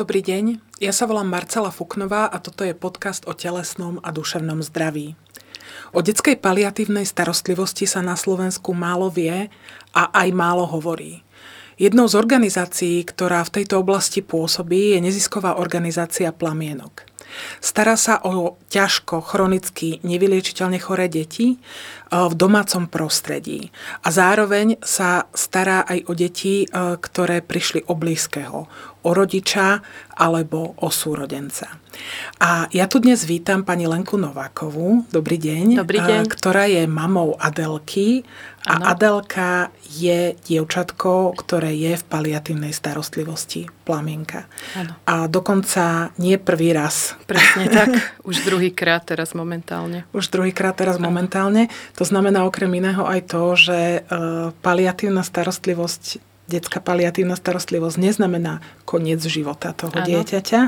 Dobrý deň, ja sa volám Marcela Fuknová a toto je podcast o telesnom a duševnom zdraví. O detskej paliatívnej starostlivosti sa na Slovensku málo vie a aj málo hovorí. Jednou z organizácií, ktorá v tejto oblasti pôsobí, je nezisková organizácia Plamienok. Stará sa o ťažko, chronicky, nevyliečiteľne choré deti e, v domácom prostredí. A zároveň sa stará aj o deti, e, ktoré prišli o blízkeho, o rodiča alebo o súrodenca. A ja tu dnes vítam pani Lenku Novákovú, dobrý deň, dobrý deň. ktorá je mamou Adelky a ano. Adelka je dievčatko, ktoré je v paliatívnej starostlivosti Plamienka. Ano. A dokonca nie prvý raz. Presne tak, už druhýkrát teraz momentálne. Už druhýkrát teraz ano. momentálne. To znamená okrem iného aj to, že uh, paliatívna starostlivosť detská paliatívna starostlivosť neznamená koniec života toho ano. dieťaťa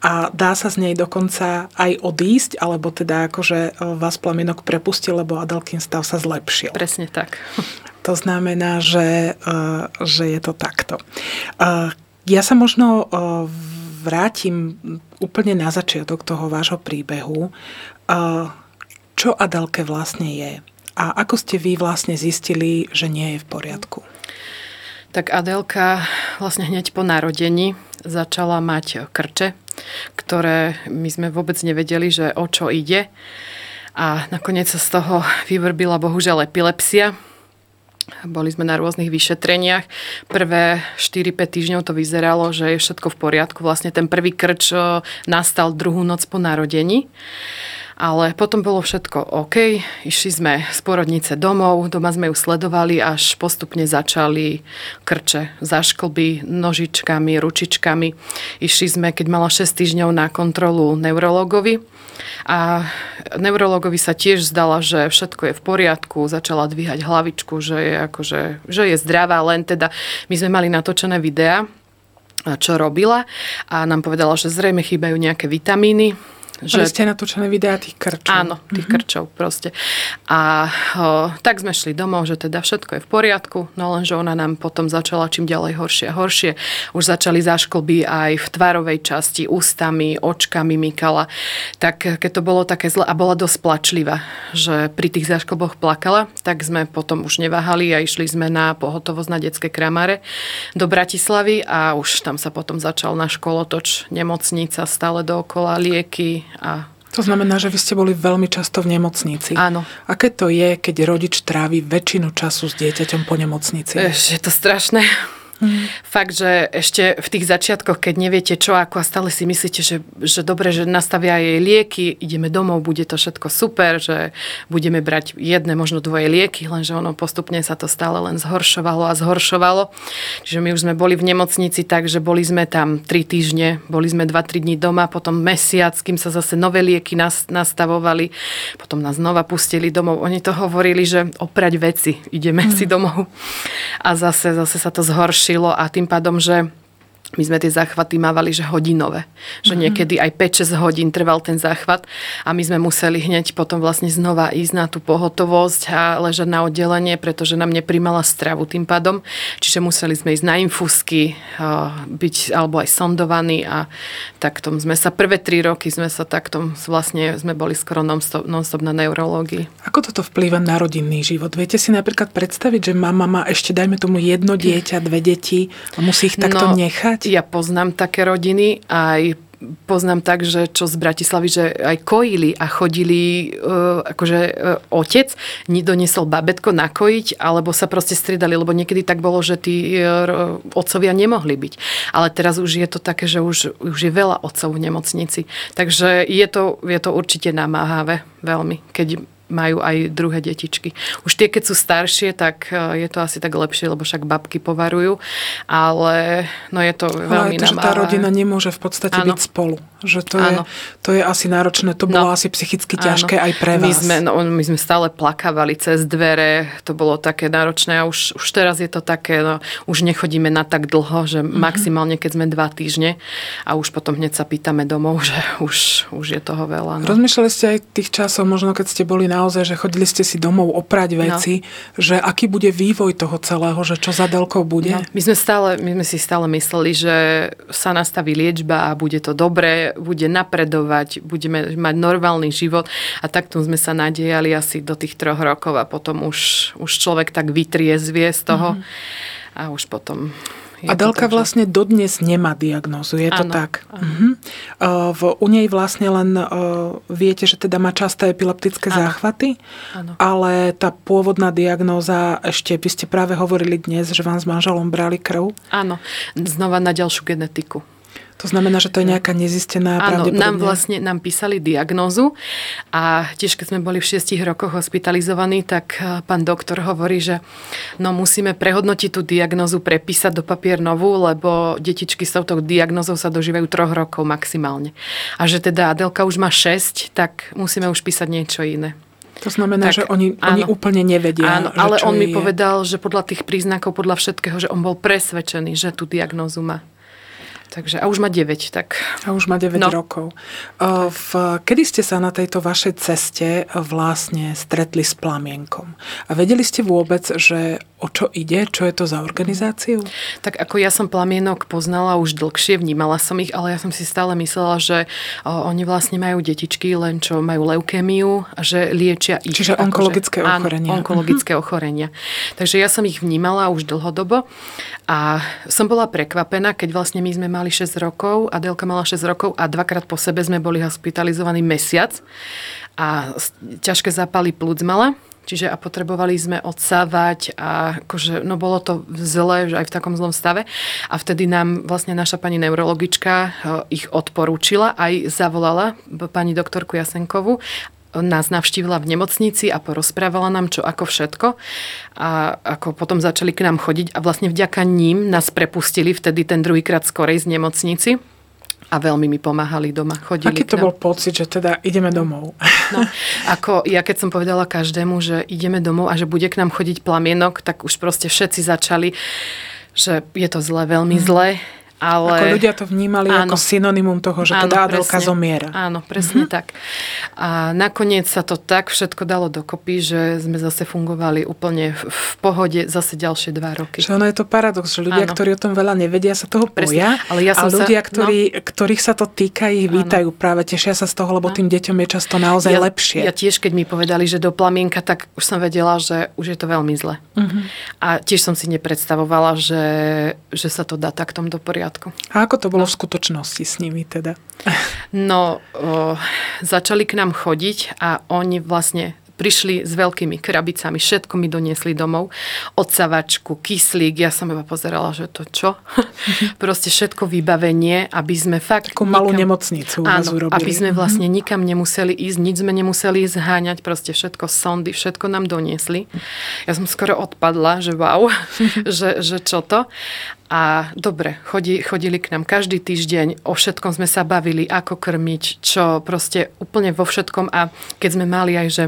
a dá sa z nej dokonca aj odísť, alebo teda akože e, vás plamienok prepustil, lebo Adelkin stav sa zlepšil. Presne tak. To znamená, že, e, že je to takto. E, ja sa možno vrátim úplne na začiatok toho vášho príbehu. Čo Adelke vlastne je? A ako ste vy vlastne zistili, že nie je v poriadku? Tak Adelka vlastne hneď po narodení začala mať krče, ktoré my sme vôbec nevedeli, že o čo ide. A nakoniec sa z toho vyvrbila bohužiaľ epilepsia. Boli sme na rôznych vyšetreniach. Prvé 4-5 týždňov to vyzeralo, že je všetko v poriadku. Vlastne ten prvý krč nastal druhú noc po narodení. Ale potom bolo všetko OK. Išli sme z porodnice domov, doma sme ju sledovali, až postupne začali krče, zašklby, nožičkami, ručičkami. Išli sme, keď mala 6 týždňov na kontrolu neurologovi. A neurologovi sa tiež zdala, že všetko je v poriadku, začala dvíhať hlavičku, že je, akože, že je zdravá, len teda my sme mali natočené videá, čo robila a nám povedala, že zrejme chýbajú nejaké vitamíny, že... Ale ste natočené videá tých krčov. Áno, tých mm-hmm. krčov proste. A o, tak sme šli domov, že teda všetko je v poriadku, no lenže ona nám potom začala čím ďalej horšie a horšie. Už začali zášklby aj v tvarovej časti, ústami, očkami mykala. Tak keď to bolo také zle a bola dosť plačlivá, že pri tých zášklboch plakala, tak sme potom už neváhali a išli sme na pohotovosť na detské kramare do Bratislavy a už tam sa potom začal náš kolotoč, nemocnica, stále dookola lieky, a to znamená, že vy ste boli veľmi často v nemocnici. Áno. Aké to je, keď rodič trávi väčšinu času s dieťaťom po nemocnici? Eš, je to strašné. Mm. Fakt, že ešte v tých začiatkoch, keď neviete čo ako a stále si myslíte, že, že dobre, že nastavia jej lieky, ideme domov, bude to všetko super, že budeme brať jedné, možno dvoje lieky, lenže ono postupne sa to stále len zhoršovalo a zhoršovalo. Čiže my už sme boli v nemocnici, takže boli sme tam 3 týždne, boli sme 2-3 dní doma, potom mesiac, kým sa zase nové lieky nas, nastavovali, potom nás znova pustili domov. Oni to hovorili, že oprať veci, ideme mm. si domov. A zase, zase sa to zhoršilo riešilo a tým pádom, že my sme tie záchvaty mávali, že hodinové. Že mm-hmm. niekedy aj 5-6 hodín trval ten záchvat a my sme museli hneď potom vlastne znova ísť na tú pohotovosť a ležať na oddelenie, pretože nám neprimala stravu tým pádom. Čiže museli sme ísť na infúzky, byť alebo aj sondovaní a takto sme sa prvé tri roky sme sa takto vlastne sme boli skoro non-stop, non-stop na neurológii. Ako toto vplýva na rodinný život? Viete si napríklad predstaviť, že mama má ešte dajme tomu jedno dieťa, dve deti a musí ich takto no, nechať? Povedať? Ja poznám také rodiny, aj poznám tak, že čo z Bratislavy, že aj kojili a chodili, uh, akože uh, otec doniesol babetko nakojiť, alebo sa proste striedali, lebo niekedy tak bolo, že tí uh, otcovia nemohli byť. Ale teraz už je to také, že už, už je veľa otcov v nemocnici. Takže je to, je to určite namáhavé veľmi, keď majú aj druhé detičky. Už tie, keď sú staršie, tak e, je to asi tak lepšie, lebo však babky povarujú, ale no je to veľmi ale to, že tá rodina nemôže v podstate ano. byť spolu. Že to je, to je asi náročné, to bolo no. asi psychicky ťažké ano. aj pre vás. My sme, no, my sme stále plakávali cez dvere, to bolo také náročné a už, už teraz je to také, no, už nechodíme na tak dlho, že mm-hmm. maximálne keď sme dva týždne a už potom hneď sa pýtame domov, že už, už je toho veľa. No. Rozmýšľali ste aj tých časov, možno keď ste boli na naozaj, že chodili ste si domov oprať No. veci, že aký bude vývoj toho celého, že čo za Delkou bude? No, my, sme stále, my sme si stále mysleli, že sa nastaví liečba a bude to dobré, bude napredovať, budeme mať normálny život a takto sme sa nadejali asi do tých troch rokov a potom už, už človek tak vytriezvie z toho mm-hmm. a už potom... to Adelka vlastne dodnes nemá diagnózu, je to Áno, tak? Uh-huh. V, u nej vlastne len uh, viete, že teda má časté epileptické Áno. záchvaty, Áno. ale tá pôvodná diagnóza, ešte vy ste práve hovorili dnes, že vám s manželom brali krv. Áno, znova na ďalšiu genetiku. To znamená, že to je nejaká nezistená Áno, nám vlastne nám písali diagnózu a tiež keď sme boli v šiestich rokoch hospitalizovaní, tak eh, pán doktor hovorí, že no musíme prehodnotiť tú diagnózu, prepísať do papier novú, lebo detičky s touto diagnózou sa dožívajú troch rokov maximálne. A že teda Adelka už má 6, tak musíme už písať niečo iné. To znamená, Tak, že oni, oni áno. úplne nevedia. Áno, ale on mi je. povedal, že podľa tých príznakov, podľa všetkého, že on bol presvedčený, že tú diagnózu má. Takže, a už má 9, tak A už má 9 No. rokov. Uh, V, kedy ste sa na tejto vašej ceste vlastne stretli s plamienkom? A vedeli ste vôbec, že o čo ide? Čo je to za organizáciu? Tak ako ja som plamienok poznala už dlhšie, vnímala som ich, ale ja som si stále myslela, že o, oni vlastne majú detičky, len čo majú leukémiu že liečia ich. Čiže onkologické áno, ochorenia. onkologické ochorenia. Takže ja som ich vnímala už dlhodobo a som bola prekvapená, keď vlastne my sme mali 6 rokov, Adelka mala 6 rokov a dvakrát po sebe sme boli hospitalizovaní mesiac a ťažké zápaly plúc mala. Čiže a potrebovali sme odsávať a akože, no bolo to zle, že aj v takom zlom stave. A vtedy nám vlastne naša pani neurologička eh, ich odporúčila, aj zavolala pani doktorku Jasenkovu nás navštívila v nemocnici a porozprávala nám, čo ako všetko. A ako potom začali k nám chodiť a vlastne vďaka ním nás prepustili vtedy ten druhýkrát skorej z nemocnici a veľmi mi pomáhali doma. Chodili Aký to bol pocit, že teda ideme domov? No, ako ja keď som povedala každému, že ideme domov a že bude k nám chodiť plamienok, tak už proste všetci začali, že je to zle, veľmi zle. Ale... Ako ľudia to vnímali Áno. ako synonymum toho, že teda Adelka zomiera. Áno, presne mm-hmm. tak. A nakoniec sa to tak všetko dalo dokopy, že sme zase fungovali úplne v, v pohode zase ďalšie dva roky. Že ono je to paradox, že ľudia, Áno. ktorí o tom veľa nevedia, sa toho Presne. boja. Ale ja a som sa- ľudia, no. ktorí, ktorých sa to týka, ich vítajú práve, tešia sa z toho, lebo tým deťom je často naozaj ja, lepšie. Ja tiež, keď mi povedali, že do plamienka, tak už som vedela, že už je to veľmi zle. Mhm. A tiež som si nepredstavovala, že, že sa to dá takto do poriadku. A ako to bolo v skutočnosti s nimi teda? No, o, začali k nám chodiť a oni vlastne prišli s veľkými krabicami, všetko mi doniesli domov, odsavačku, kyslík, ja som iba pozerala, že to čo? Proste všetko vybavenie, aby sme fakt... Takú malú nemocnicu u vás Áno, urobili. aby sme vlastne nikam nemuseli ísť, nič sme nemuseli zháňať, proste všetko sondy, všetko nám doniesli. Ja som skoro odpadla, že wow, že, že čo to. A dobre, chodí, chodili k nám každý týždeň, o všetkom sme sa bavili, ako krmiť, čo proste úplne vo všetkom. A keď sme mali aj, že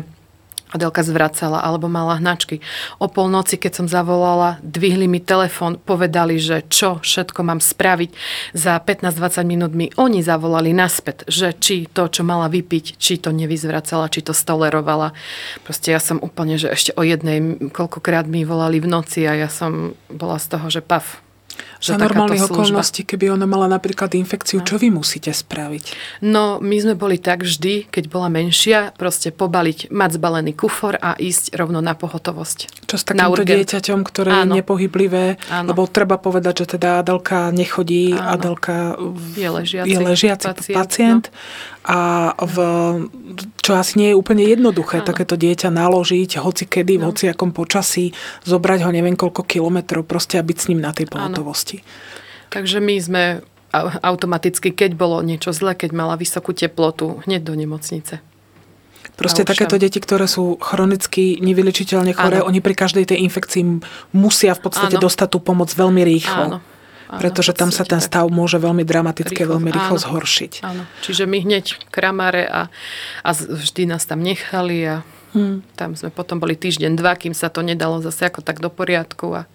Adelka zvracala alebo mala hnačky. O polnoci, keď som zavolala, dvihli mi telefón, povedali, že čo všetko mám spraviť. Za 15-20 minút mi oni zavolali naspäť, že či to, čo mala vypiť, či to nevyzvracala, či to stolerovala. Proste ja som úplne, že ešte o jednej, koľkokrát mi volali v noci a ja som bola z toho, že paf. Za normálnych okolností, keby ona mala napríklad infekciu, čo vy musíte spraviť? No, my sme boli tak vždy, keď bola menšia, proste pobaliť, mať zbalený kufor a ísť rovno na pohotovosť. Čo s takýmto dieťaťom, ktoré je Áno. nepohyblivé, Áno. lebo treba povedať, že teda Adelka nechodí, Áno. Adelka Je ležiaci je ležiaci pacient, pacient, no. pacient a v, čo asi nie je úplne jednoduché, Áno. takéto dieťa naložiť hoci kedy, v hoci akom počasí, zobrať ho neviem koľko kilometrov, proste a byť s ním na tej pohotovosti. Takže my sme au- automaticky, keď bolo niečo zle, keď mala vysokú teplotu, hneď do nemocnice. Proste takéto deti, ktoré sú chronicky nevyličiteľne choré, Áno. oni pri každej tej infekcii musia v podstate Áno. dostať tú pomoc veľmi rýchlo. Áno. Áno, pretože tam sa ten tak. stav môže veľmi dramaticky, Rýchlo, veľmi rýchlo áno. zhoršiť. Áno, čiže my hneď kramare a, a vždy nás tam nechali a Hmm. tam sme potom boli týždeň, dva, kým sa to nedalo zase ako tak do poriadku. A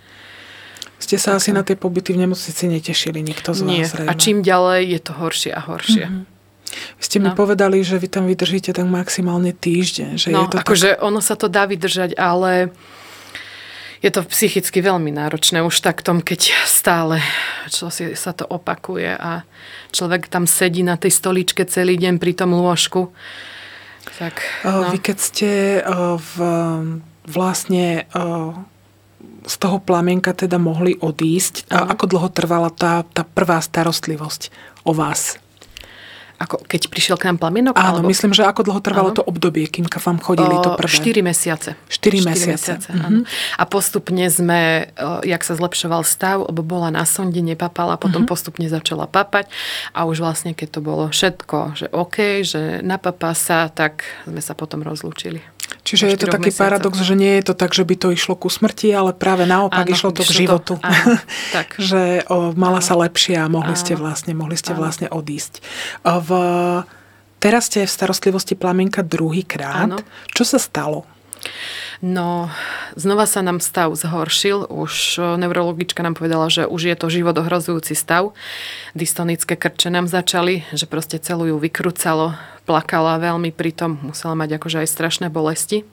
Ste sa asi na tie pobyty v nemocnici netešili, nikto z vás nie. zrejme. A čím ďalej je to horšie a horšie. Mhm. Ste mi No. povedali, že vy tam vydržíte tak maximálne týždeň. Že No, je to akože ono sa to dá vydržať, ale je to psychicky veľmi náročné už tak tom, keď stále čo si, sa to opakuje a človek tam sedí na tej stoličke celý deň pri tom lôžku. Tak, no. no. Vy keď ste v, vlastne z toho plamienka teda mohli odísť, a Áno. ako dlho trvala tá, tá prvá starostlivosť o vás? Ako, keď prišiel k nám plamienok? Áno, alebo... myslím, že ako dlho trvalo Áno. to obdobie, kým ka vám chodili to O, prvé? 4 mesiace. Štyri Štyri mesiace. Mhm. áno. A postupne sme, jak sa zlepšoval stav, lebo bola na sonde, nepapala, potom Mhm. postupne začala papať a už vlastne, keď to bolo všetko, že OK, že napapá sa, tak sme sa potom rozlúčili. Čiže je to taký mesiacoch. paradox, že nie je to tak, že by to išlo ku smrti, ale práve naopak Áno, išlo to k išlo to- životu. áno, tak. že o, mala sa lepšie a mohli ste Áno. vlastne, mohli ste Áno. vlastne odísť. V, teraz ste v starostlivosti plamienka druhý krát. Áno. Čo sa stalo? No, znova sa nám stav zhoršil. Už neurologička nám povedala, že už je to život ohrozujúci stav. Dystonické krče nám začali, že proste celú ju vykrúcalo. Plakala veľmi pritom, musela mať akože aj strašné bolesti.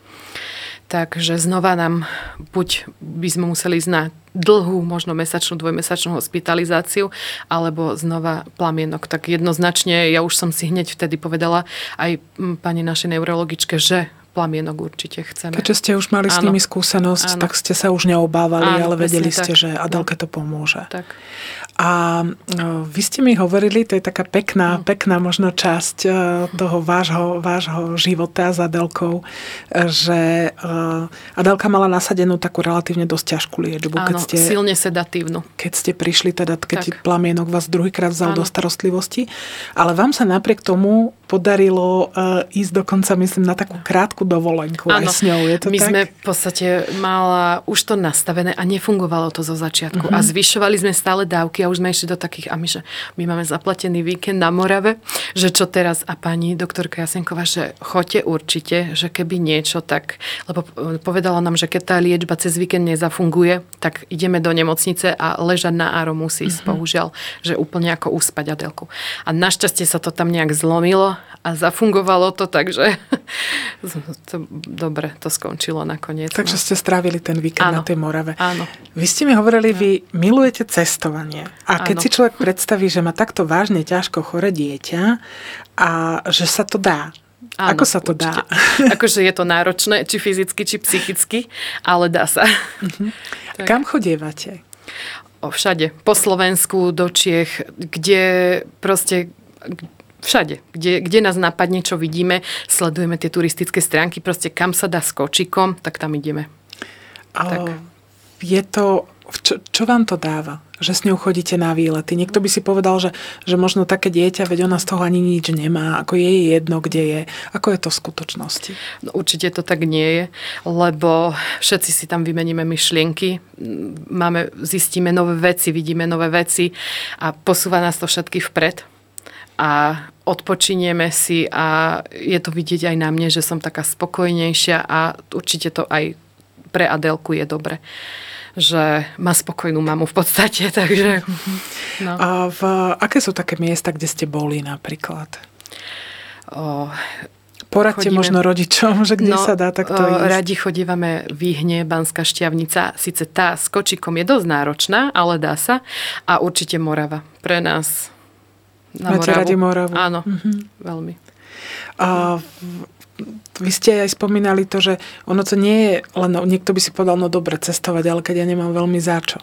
Takže znova nám buď by sme museli ísť na dlhú, možno mesačnú, dvojmesačnú hospitalizáciu, alebo znova plamienok. Tak jednoznačne, ja už som si hneď vtedy povedala aj pani našej neurologičke, že plamienok určite chceme. Keďže ste už mali s Áno. nimi skúsenosť, Áno. tak ste sa už neobávali, Áno, ale vedeli ste, tak. že Adelke to pomôže. Tak. A e, vy ste mi hovorili, to je taká pekná, Hm. pekná možno časť e, toho vášho, vášho života s Adelkou, e, že Adelka mala nasadenú takú relatívne dosť ťažkú liečbu, keď Áno, ste, silne sedatívnu. keď ste prišli, teda keď Tak. plamienok vás druhýkrát vzal do Áno. starostlivosti, ale vám sa napriek tomu podarilo e, ísť dokonca, myslím, na takú krátku dovolenku aj s ňou. Je to my tak? sme v podstate mala už to nastavené a nefungovalo to zo začiatku. Mhm. A zvyšovali sme stále dávky a už sme išli do takých, a my, že my máme zaplatený víkend na Morave, že čo teraz? A pani doktorka Jasenková, že choďte určite, že keby niečo, tak, lebo e, povedala nám, že keď tá liečba cez víkend nezafunguje, tak ideme do nemocnice a ležať na áro musí ísť, bohužiaľ, že úplne ako uspať Adelku. A našťastie sa to tam nejak zlomilo a zafungovalo to, takže to, dobre, to skončilo nakoniec. Takže no. ste strávili ten víkend Áno. na tej Morave. Áno. Vy ste mi hovorili, vy milujete cestovanie. A keď Áno. si človek predstaví, že má takto vážne ťažko chore dieťa a že sa to dá. Áno, Ako sa to dá? určite. Akože je to náročné, či fyzicky, či psychicky, ale dá sa. Tak. Kam chodievate? O, všade. Po Slovensku, do Čiech, kde proste všade, kde, kde nás napadne, čo vidíme, sledujeme tie turistické stránky, proste kam sa dá s kočikom, tak tam ideme. Tak. O, Je to, čo, čo vám to dáva? Že s ňou chodíte na výlety. Niekto by si povedal, že, že možno také dieťa, veď ona z toho ani nič nemá, ako je jedno, kde je. Ako je to v skutočnosti? No, určite to tak nie je, lebo všetci si tam vymeníme myšlienky, máme, zistíme nové veci, vidíme nové veci a posúva nás to všetky vpred a odpočinieme si a je to vidieť aj na mne, že som taká spokojnejšia a určite to aj pre Adelku je dobre že má spokojnú mamu v podstate, takže... No. A v, aké sú také miesta, kde ste boli napríklad? O, Poradte Chodíme- možno rodičom, že kde sa dá takto ísť. Radi chodívame výhne, Banská šťavnica. Sice tá s kočikom je dosť náročná, ale dá sa. A určite Morava. Pre nás na Máte Moravu. radi Moravu? Áno, Mhm. veľmi. A vy ste aj spomínali to, že ono to nie je len, niekto by si povedal, no dobre, cestovať, ale keď ja nemám veľmi za čo.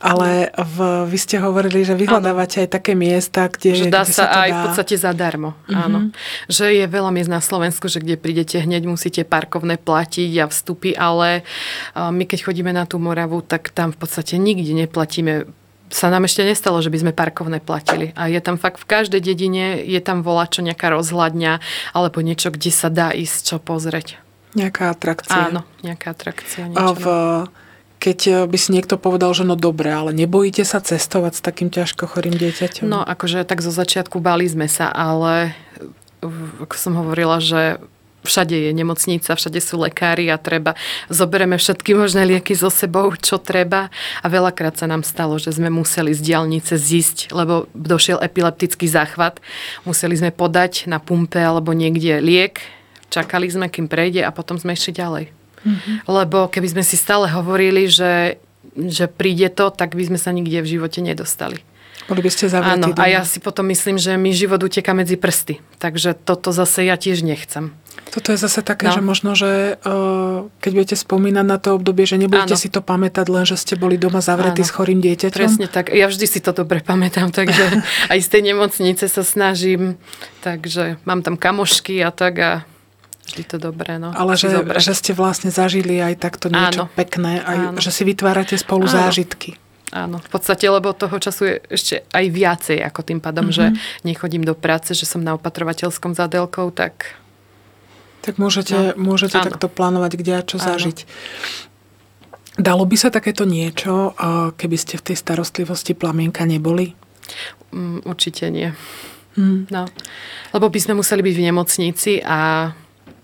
Ale v, vy ste hovorili, že vyhľadávate aj také miesta, kde, Že dá kde sa, to aj dá. v podstate zadarmo. Áno. Že je veľa miest na Slovensku, že kde prídete hneď musíte parkovné platiť a vstupy, ale my keď chodíme na tú Moravu, tak tam v podstate nikde neplatíme sa nám ešte nestalo, že by sme parkovné platili. A je tam fakt v každej dedine, je tam volačo, nejaká rozhľadňa, alebo niečo, kde sa dá ísť čo pozrieť. Nejaká atrakcia. Áno, nejaká atrakcia. A Niečo. v, keď by si niekto povedal, že no dobre, ale nebojíte sa cestovať s takým ťažko chorým dieťaťom? No, akože tak zo začiatku báli sme sa, ale ako som hovorila, že všade je nemocnica, všade sú lekári a treba, zobereme všetky možné lieky so sebou, čo treba. A veľakrát sa nám stalo, že sme museli z diálnice zísť, lebo došiel epileptický záchvat. Museli sme podať na pumpe alebo niekde liek, čakali sme, kým prejde a potom sme išli ďalej. Mm-hmm. Lebo keby sme si stále hovorili, že, že príde to, tak by sme sa nikde v živote nedostali. Boli by ste zavretí Áno, doma. a ja si potom myslím, že mi život uteka medzi prsty. Takže toto zase ja tiež nechcem. Toto je zase také, no. že možno, že uh, keď budete spomínať na to obdobie, že nebudete Áno. si to pamätať len, že ste boli doma zavretí Áno. s chorým dieťaťom. Presne tak. Ja vždy si to dobre pamätám, takže aj z tej nemocnice sa snažím. Takže mám tam kamošky a tak a vždy to dobré. No. Ale že, že ste vlastne zažili aj takto niečo Áno. pekné, aj, Áno. že si vytvárate spolu Áno. zážitky. Áno, v podstate, lebo toho času je ešte aj viacej, ako tým pádom, mm-hmm. že nechodím do práce, že som na opatrovateľskom zádelkou, tak tak môžete, no. môžete takto plánovať, kde a čo Áno. zažiť. Dalo by sa takéto niečo, keby ste v tej starostlivosti plamienka neboli? Mm, určite nie. Hmm. No. Lebo by sme museli byť v nemocnici a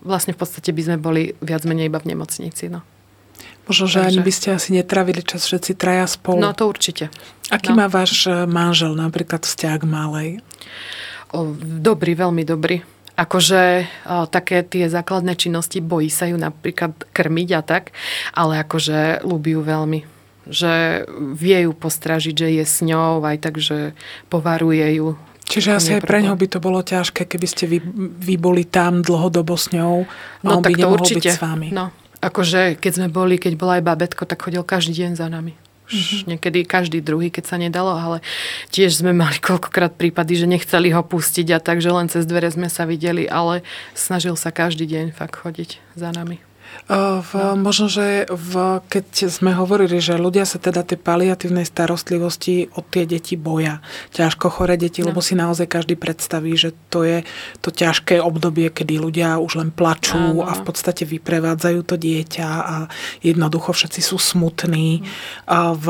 vlastne v podstate by sme boli viac menej iba v nemocnici. No. Možno, že Takže... ani by ste asi netravili čas všetci traja spolu. No to určite. Aký no. má váš e, manžel napríklad vzťah k malej? O, dobrý, veľmi dobrý akože o, také tie základné činnosti bojí sa ju napríklad krmiť a tak, ale akože ľúbi ju veľmi že vie ju postražiť, že je s ňou, aj tak, že povaruje ju. Čiže asi aj pre ňou by to bolo ťažké, keby ste vy, vy boli tam dlhodobo s ňou a no, on tak by to určite. byť s vami. No, akože keď sme boli, keď bola aj babetko, tak chodil každý deň za nami. Mm-hmm. Niekedy každý druhý, keď sa nedalo, ale tiež sme mali koľkokrát prípady, že nechceli ho pustiť a takže len cez dvere sme sa videli, ale snažil sa každý deň fakt chodiť za nami. V, no. Možno, že v, keď sme hovorili, že ľudia sa teda tej paliatívnej starostlivosti od tie deti boja. Ťažko chore deti, no. lebo si naozaj každý predstaví, že to je to ťažké obdobie, kedy ľudia už len plačú Áno. a v podstate vyprevádzajú to dieťa a jednoducho všetci sú smutní. A v,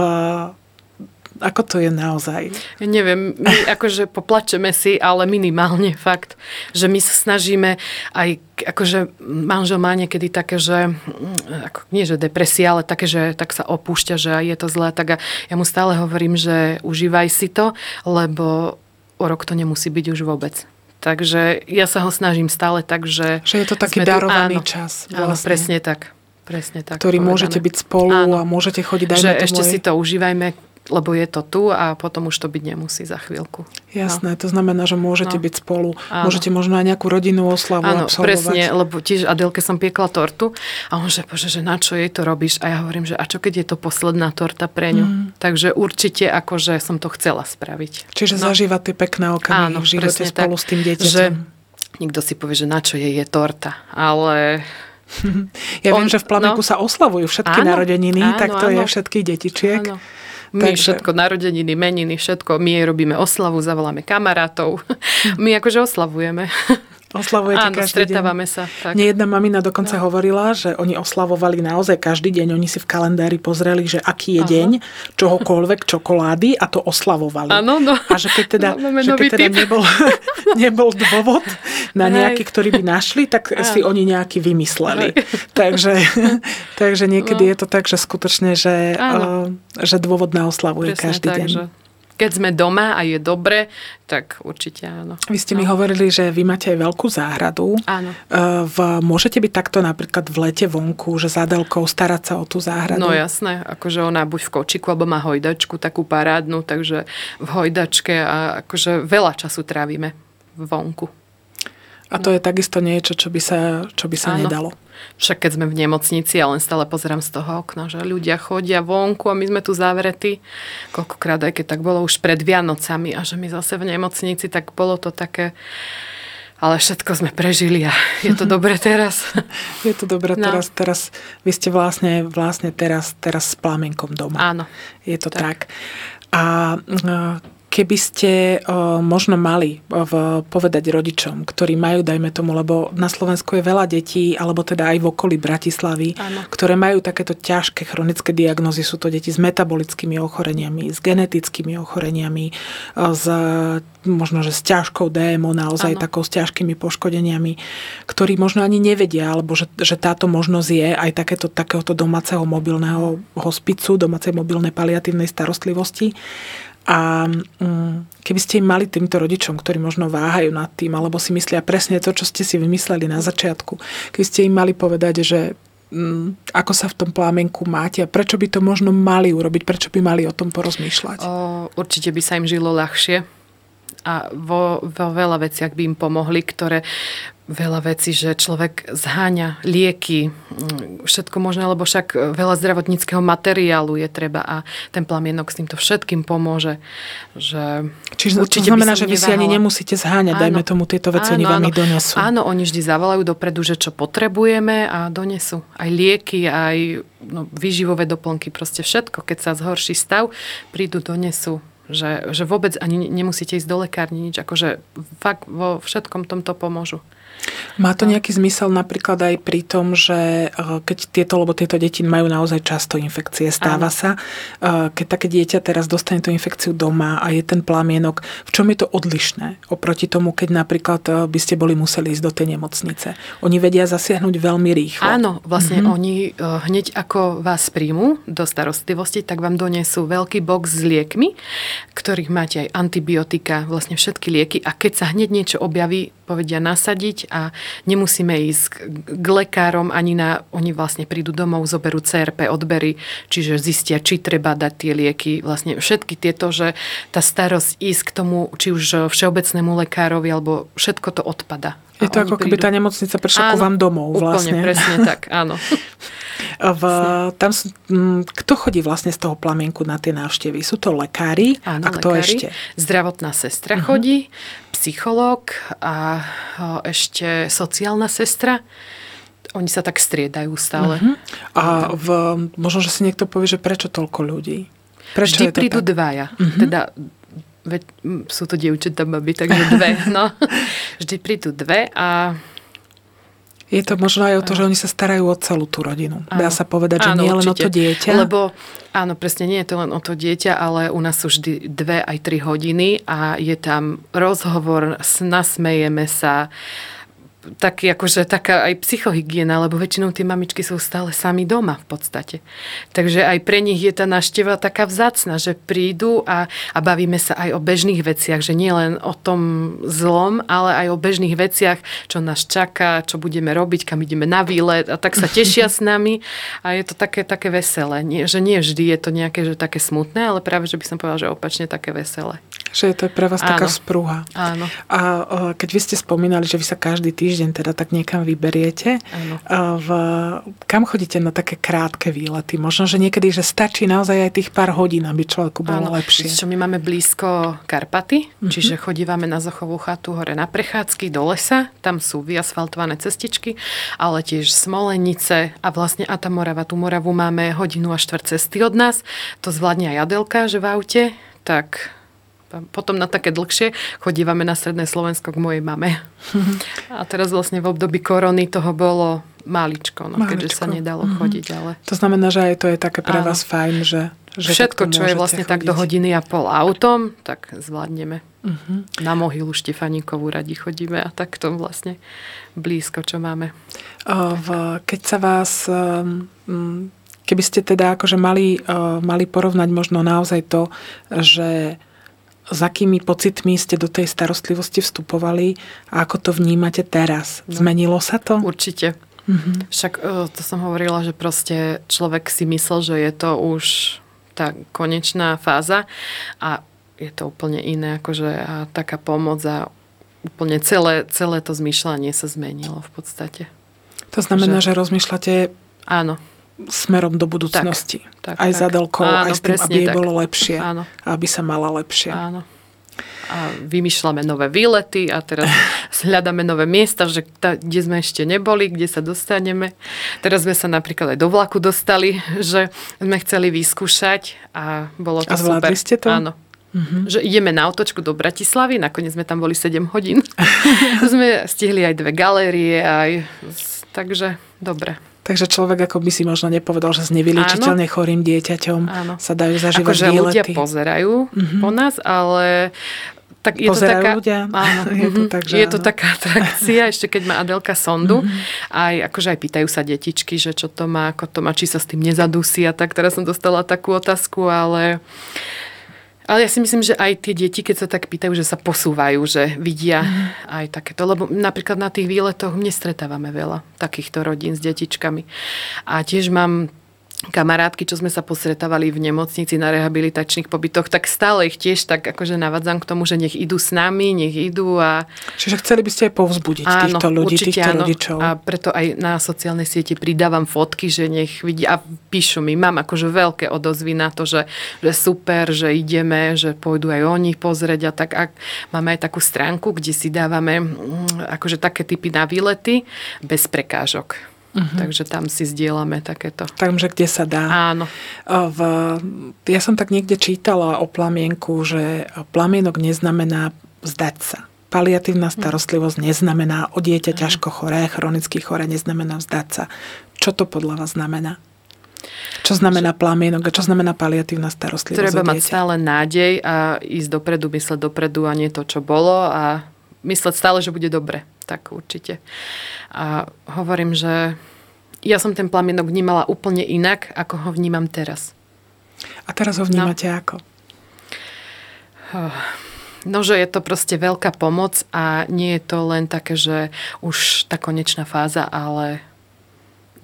ako to je naozaj? Ja neviem, my akože poplačeme si, ale minimálne fakt, že my sa snažíme aj, akože manžel má niekedy také, že mm, ako, nie že depresia, ale také, že tak sa opúšťa, že je to zlé, tak ja mu stále hovorím, že užívaj si to, lebo o rok to nemusí byť už vôbec. Takže ja sa ho snažím stále tak, že... Že je to taký darovaný tu, áno, čas. Vlastne. Áno, presne tak. Presne tak. Ktorý povedané. môžete byť spolu áno. a môžete chodiť aj že ešte si to užívajme, lebo je to tu a potom už to byť nemusí za chvíľku. Jasné, no. to znamená, že môžete no. byť spolu. Áno. Môžete možno aj nejakú rodinnú oslavu Áno, absolvovať. presne, lebo tiež Adelke som piekla tortu a on že, bože, že na čo jej to robíš? A ja hovorím, že a čo keď je to posledná torta pre ňu? Mm. Takže určite akože som to chcela spraviť. Čiže no. zažívať tie pekné okamihy v živote spolu tak, s tým dieťaťom. Že nikto si povie, že na čo jej je torta, ale ja On, viem, že v Plamenku no, sa oslavujú všetky áno, narodeniny, áno, tak to áno, je všetkých detičiek. Áno. My Takže... všetko, narodeniny, meniny, všetko, my jej robíme oslavu, zavoláme kamarátov. My akože oslavujeme. Oslavujete Áno, každý stretávame deň. sa. Tak. Nie jedna mamina dokonca no. hovorila, že oni oslavovali naozaj každý deň. Oni si v kalendári pozreli, že aký je Aha. deň čohokoľvek, čokolády a to oslavovali. Áno, no. A že keď teda, no, že keď teda nebol, nebol dôvod na nejaký, ktorý by našli, tak Áno. si oni nejaký vymysleli. takže, takže niekedy no. je to tak, že skutočne, že, uh, že dôvod na oslavu je každý tak, deň. Že keď sme doma a je dobre, tak určite áno. Vy ste no. mi hovorili, že vy máte aj veľkú záhradu. Áno. E, v, môžete byť takto napríklad v lete vonku, že zádelkou starať sa o tú záhradu? No jasné, akože ona buď v kočiku, alebo má hojdačku takú parádnu, takže v hojdačke a akože veľa času trávime vonku. A to je takisto niečo, čo by sa, čo by sa nedalo. Však keď sme v nemocnici, ja len stále pozerám z toho okna, že ľudia chodia vonku a my sme tu zavretí. Koľkokrát aj keď tak bolo už pred Vianocami a že my zase v nemocnici, tak bolo to také... Ale všetko sme prežili a je to dobre teraz. Je to dobre no. teraz. Teraz vy ste vlastne, vlastne teraz, teraz s plamenkom doma. Áno. Je to tak. tak. A Keby ste o, možno mali v, povedať rodičom, ktorí majú, dajme tomu, lebo na Slovensku je veľa detí, alebo teda aj v okolí Bratislavy, Áno. ktoré majú takéto ťažké chronické diagnózy. Sú to deti s metabolickými ochoreniami, s genetickými ochoreniami, s možno, že s ťažkou DMO, naozaj Áno. takou s ťažkými poškodeniami, ktorí možno ani nevedia, alebo že, že táto možnosť je aj takéto, takéhoto domáceho mobilného hospicu, domácej mobilnej paliatívnej starostlivosti. A mm, keby ste im mali týmto rodičom, ktorí možno váhajú nad tým, alebo si myslia presne to, čo ste si vymysleli na začiatku, keby ste im mali povedať, že mm, ako sa v tom plámenku máte a prečo by to možno mali urobiť, prečo by mali o tom porozmýšľať? O, určite by sa im žilo ľahšie a vo, vo veľa veciach by im pomohli, ktoré veľa vecí, že človek zháňa lieky, mm, všetko možné, lebo však veľa zdravotníckého materiálu je treba a ten plamienok s týmto všetkým pomôže. Že Čiže určite to znamená, že vy si ani nemusíte zháňať, áno, dajme tomu tieto veci, áno, oni vám ich donesú. Áno, oni vždy zavolajú dopredu, že čo potrebujeme a donesú. Aj lieky, aj no, výživové doplnky, proste všetko. Keď sa zhorší stav, prídu, donesú že, že vôbec ani nemusíte ísť do lekárni, nič, akože fakt vo všetkom tomto pomôžu. Má to nejaký zmysel napríklad aj pri tom, že eh, keď tieto, lebo tieto deti majú naozaj často infekcie, stáva Áno. sa, eh, keď také dieťa teraz dostane tú infekciu doma a je ten plamienok, v čom je to odlišné oproti tomu, keď napríklad eh, by ste boli museli ísť do tej nemocnice? Oni vedia zasiahnuť veľmi rýchlo. Áno, vlastne mm-hmm. oni hneď ako vás príjmu do starostlivosti, tak vám donesú veľký box s liekmi, ktorých máte aj antibiotika, vlastne všetky lieky a keď sa hneď niečo objaví, povedia nasadiť a nemusíme ísť k lekárom ani na, oni vlastne prídu domov, zoberú CRP odbery, čiže zistia, či treba dať tie lieky. Vlastne všetky tieto, že tá starosť ísť k tomu, či už všeobecnému lekárovi, alebo všetko to odpada. Je to ako prídu... keby tá nemocnica prišla ku vám domov vlastne. Úplne, presne tak, áno. V, tam sú, kto chodí vlastne z toho plamienku na tie návštevy? Sú to lekári? Áno, a kto lekári. ešte? Zdravotná sestra uh-huh. chodí, psychológ a ešte sociálna sestra. Oni sa tak striedajú stále. Uh-huh. A v, možno, že si niekto povie, že prečo toľko ľudí? Prečo Vždy prídu tak? dvaja. Uh-huh. Teda veď, sú to dievčatá baby, takže dve. No. Vždy prídu dve a je to možno aj o to, že oni sa starajú o celú tú rodinu. Áno. Dá sa povedať, že áno, nie len o to dieťa. Lebo áno, presne nie je to len o to dieťa, ale u nás sú vždy dve aj tri hodiny a je tam rozhovor, nasmejeme sa, taký, akože taká aj psychohygiena, lebo väčšinou tie mamičky sú stále sami doma v podstate. Takže aj pre nich je tá návšteva taká vzácna, že prídu a, a bavíme sa aj o bežných veciach, že nie len o tom zlom, ale aj o bežných veciach, čo nás čaká, čo budeme robiť, kam ideme na výlet a tak sa tešia s nami a je to také, také veselé. Nie, že nie vždy je to nejaké že také smutné, ale práve, že by som povedala, že opačne také veselé. Že je to pre vás Áno. taká sprúha. Áno. A keď vy ste spomínali, že vy sa každý týždeň teda tak niekam vyberiete. V, kam chodíte na také krátke výlety? Možno, že niekedy, že stačí naozaj aj tých pár hodín, aby človeku bolo Áno. lepšie. Čo my máme blízko Karpaty, uh-huh. čiže chodívame na Zochovú chatu hore na prechádzky do lesa, tam sú vyasfaltované cestičky, ale tiež Smolenice a vlastne Atamorava, tú Moravu máme hodinu a štvrt cesty od nás. To zvládne aj Adelka, že v aute, tak potom na také dlhšie chodívame na Stredné Slovensko k mojej mame. A teraz vlastne v období korony toho bolo maličko, no, maličko. keďže sa nedalo mm-hmm. chodiť. Ale... To znamená, že aj to je také pre Áno. vás fajn, že, že Všetko, čo je vlastne chodiť. tak do hodiny a pol autom, tak zvládneme. Uh-huh. Na mohylu Štefaníkovú radi chodíme a tak to vlastne blízko, čo máme. Keď sa vás um, keby ste teda akože mali, mali porovnať možno naozaj to, že s akými pocitmi ste do tej starostlivosti vstupovali a ako to vnímate teraz? No. Zmenilo sa to? Určite. Mm-hmm. Však e, to som hovorila, že proste človek si myslel, že je to už tá konečná fáza a je to úplne iné, akože a taká pomoc a úplne celé, celé to zmýšľanie sa zmenilo v podstate. To znamená, že, že rozmýšľate áno smerom do budúcnosti. Tak, tak, aj tak. za Adelkou, Áno, aj s tým, aby jej tak. bolo lepšie. Áno. Aby sa mala lepšie. Áno. A vymýšľame nové výlety a teraz hľadáme nové miesta, že ta, kde sme ešte neboli, kde sa dostaneme. Teraz sme sa napríklad aj do vlaku dostali, že sme chceli vyskúšať a bolo to a super. ste to? Áno. Mm-hmm. Že ideme na otočku do Bratislavy, nakoniec sme tam boli 7 hodín. sme stihli aj dve galérie, aj... takže dobre. Takže človek ako by si možno nepovedal, že s nevyliečiteľne chorým dieťaťom Áno. sa dajú zažívať akože výlety. ľudia pozerajú mm-hmm. po nás, ale tak je Pozerajú to taká, ľudia. Áno, je, to tak, že je to taká atrakcia, ešte keď má Adelka sondu. Mm-hmm. Aj, akože aj pýtajú sa detičky, že čo to má, ako to má, či sa s tým nezadusí a tak. Teraz som dostala takú otázku, ale ale ja si myslím, že aj tie deti, keď sa tak pýtajú, že sa posúvajú, že vidia mm. aj takéto. Lebo napríklad na tých výletoch nestretávame veľa takýchto rodín s detičkami. A tiež mám kamarátky, čo sme sa posretávali v nemocnici na rehabilitačných pobytoch, tak stále ich tiež tak akože navadzam k tomu, že nech idú s nami, nech idú a... Čiže chceli by ste aj povzbudiť áno, týchto ľudí, týchto áno. rodičov. A preto aj na sociálnej siete pridávam fotky, že nech vidí a píšu mi, mám akože veľké odozvy na to, že, že super, že ideme, že pôjdu aj oni pozrieť a tak. A máme aj takú stránku, kde si dávame mm, akože také typy na výlety bez prekážok. Uh-huh. Takže tam si zdieľame takéto. Takže kde sa dá. Áno. V, ja som tak niekde čítala o plamienku, že plamienok neznamená vzdať sa. Paliatívna starostlivosť neznamená o dieťa uh-huh. ťažko choré, chronicky choré, neznamená vzdať sa. Čo to podľa vás znamená? Čo znamená plamienok a čo znamená paliatívna starostlivosť? Treba mať stále nádej a ísť dopredu, mysleť dopredu a nie to, čo bolo a mysleť stále, že bude dobre. Tak určite. A hovorím, že ja som ten plamienok vnímala úplne inak, ako ho vnímam teraz. A teraz ho vnímate no. ako? No, že je to proste veľká pomoc a nie je to len také, že už tá konečná fáza, ale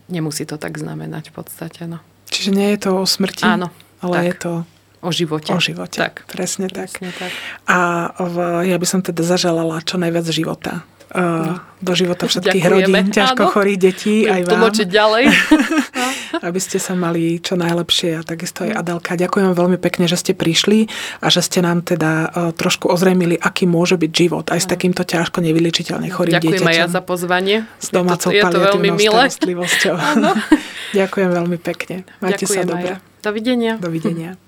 nemusí to tak znamenať v podstate. No. Čiže nie je to o smrti, Áno, ale tak. je to O živote. O živote. Tak. Presne, presne tak. tak. A v, ja by som teda zaželala čo najviac života. Do života všetkých Ďakujeme. rodín, ťažko Áno. chorých detí, aj vám. Tlmočiť ďalej. aby ste sa mali čo najlepšie a takisto aj Adelka. Ďakujem veľmi pekne, že ste prišli a že ste nám teda uh, trošku ozrejmili, aký môže byť život aj s takýmto ťažko nevyličiteľne chorým Ďakujem dieťaťom. Ďakujem aj ja za pozvanie. S domácou je to, je to veľmi milé. starostlivosťou. Ďakujem veľmi pekne. Majte Ďakujem sa dobre. Dovidenia. Dovidenia.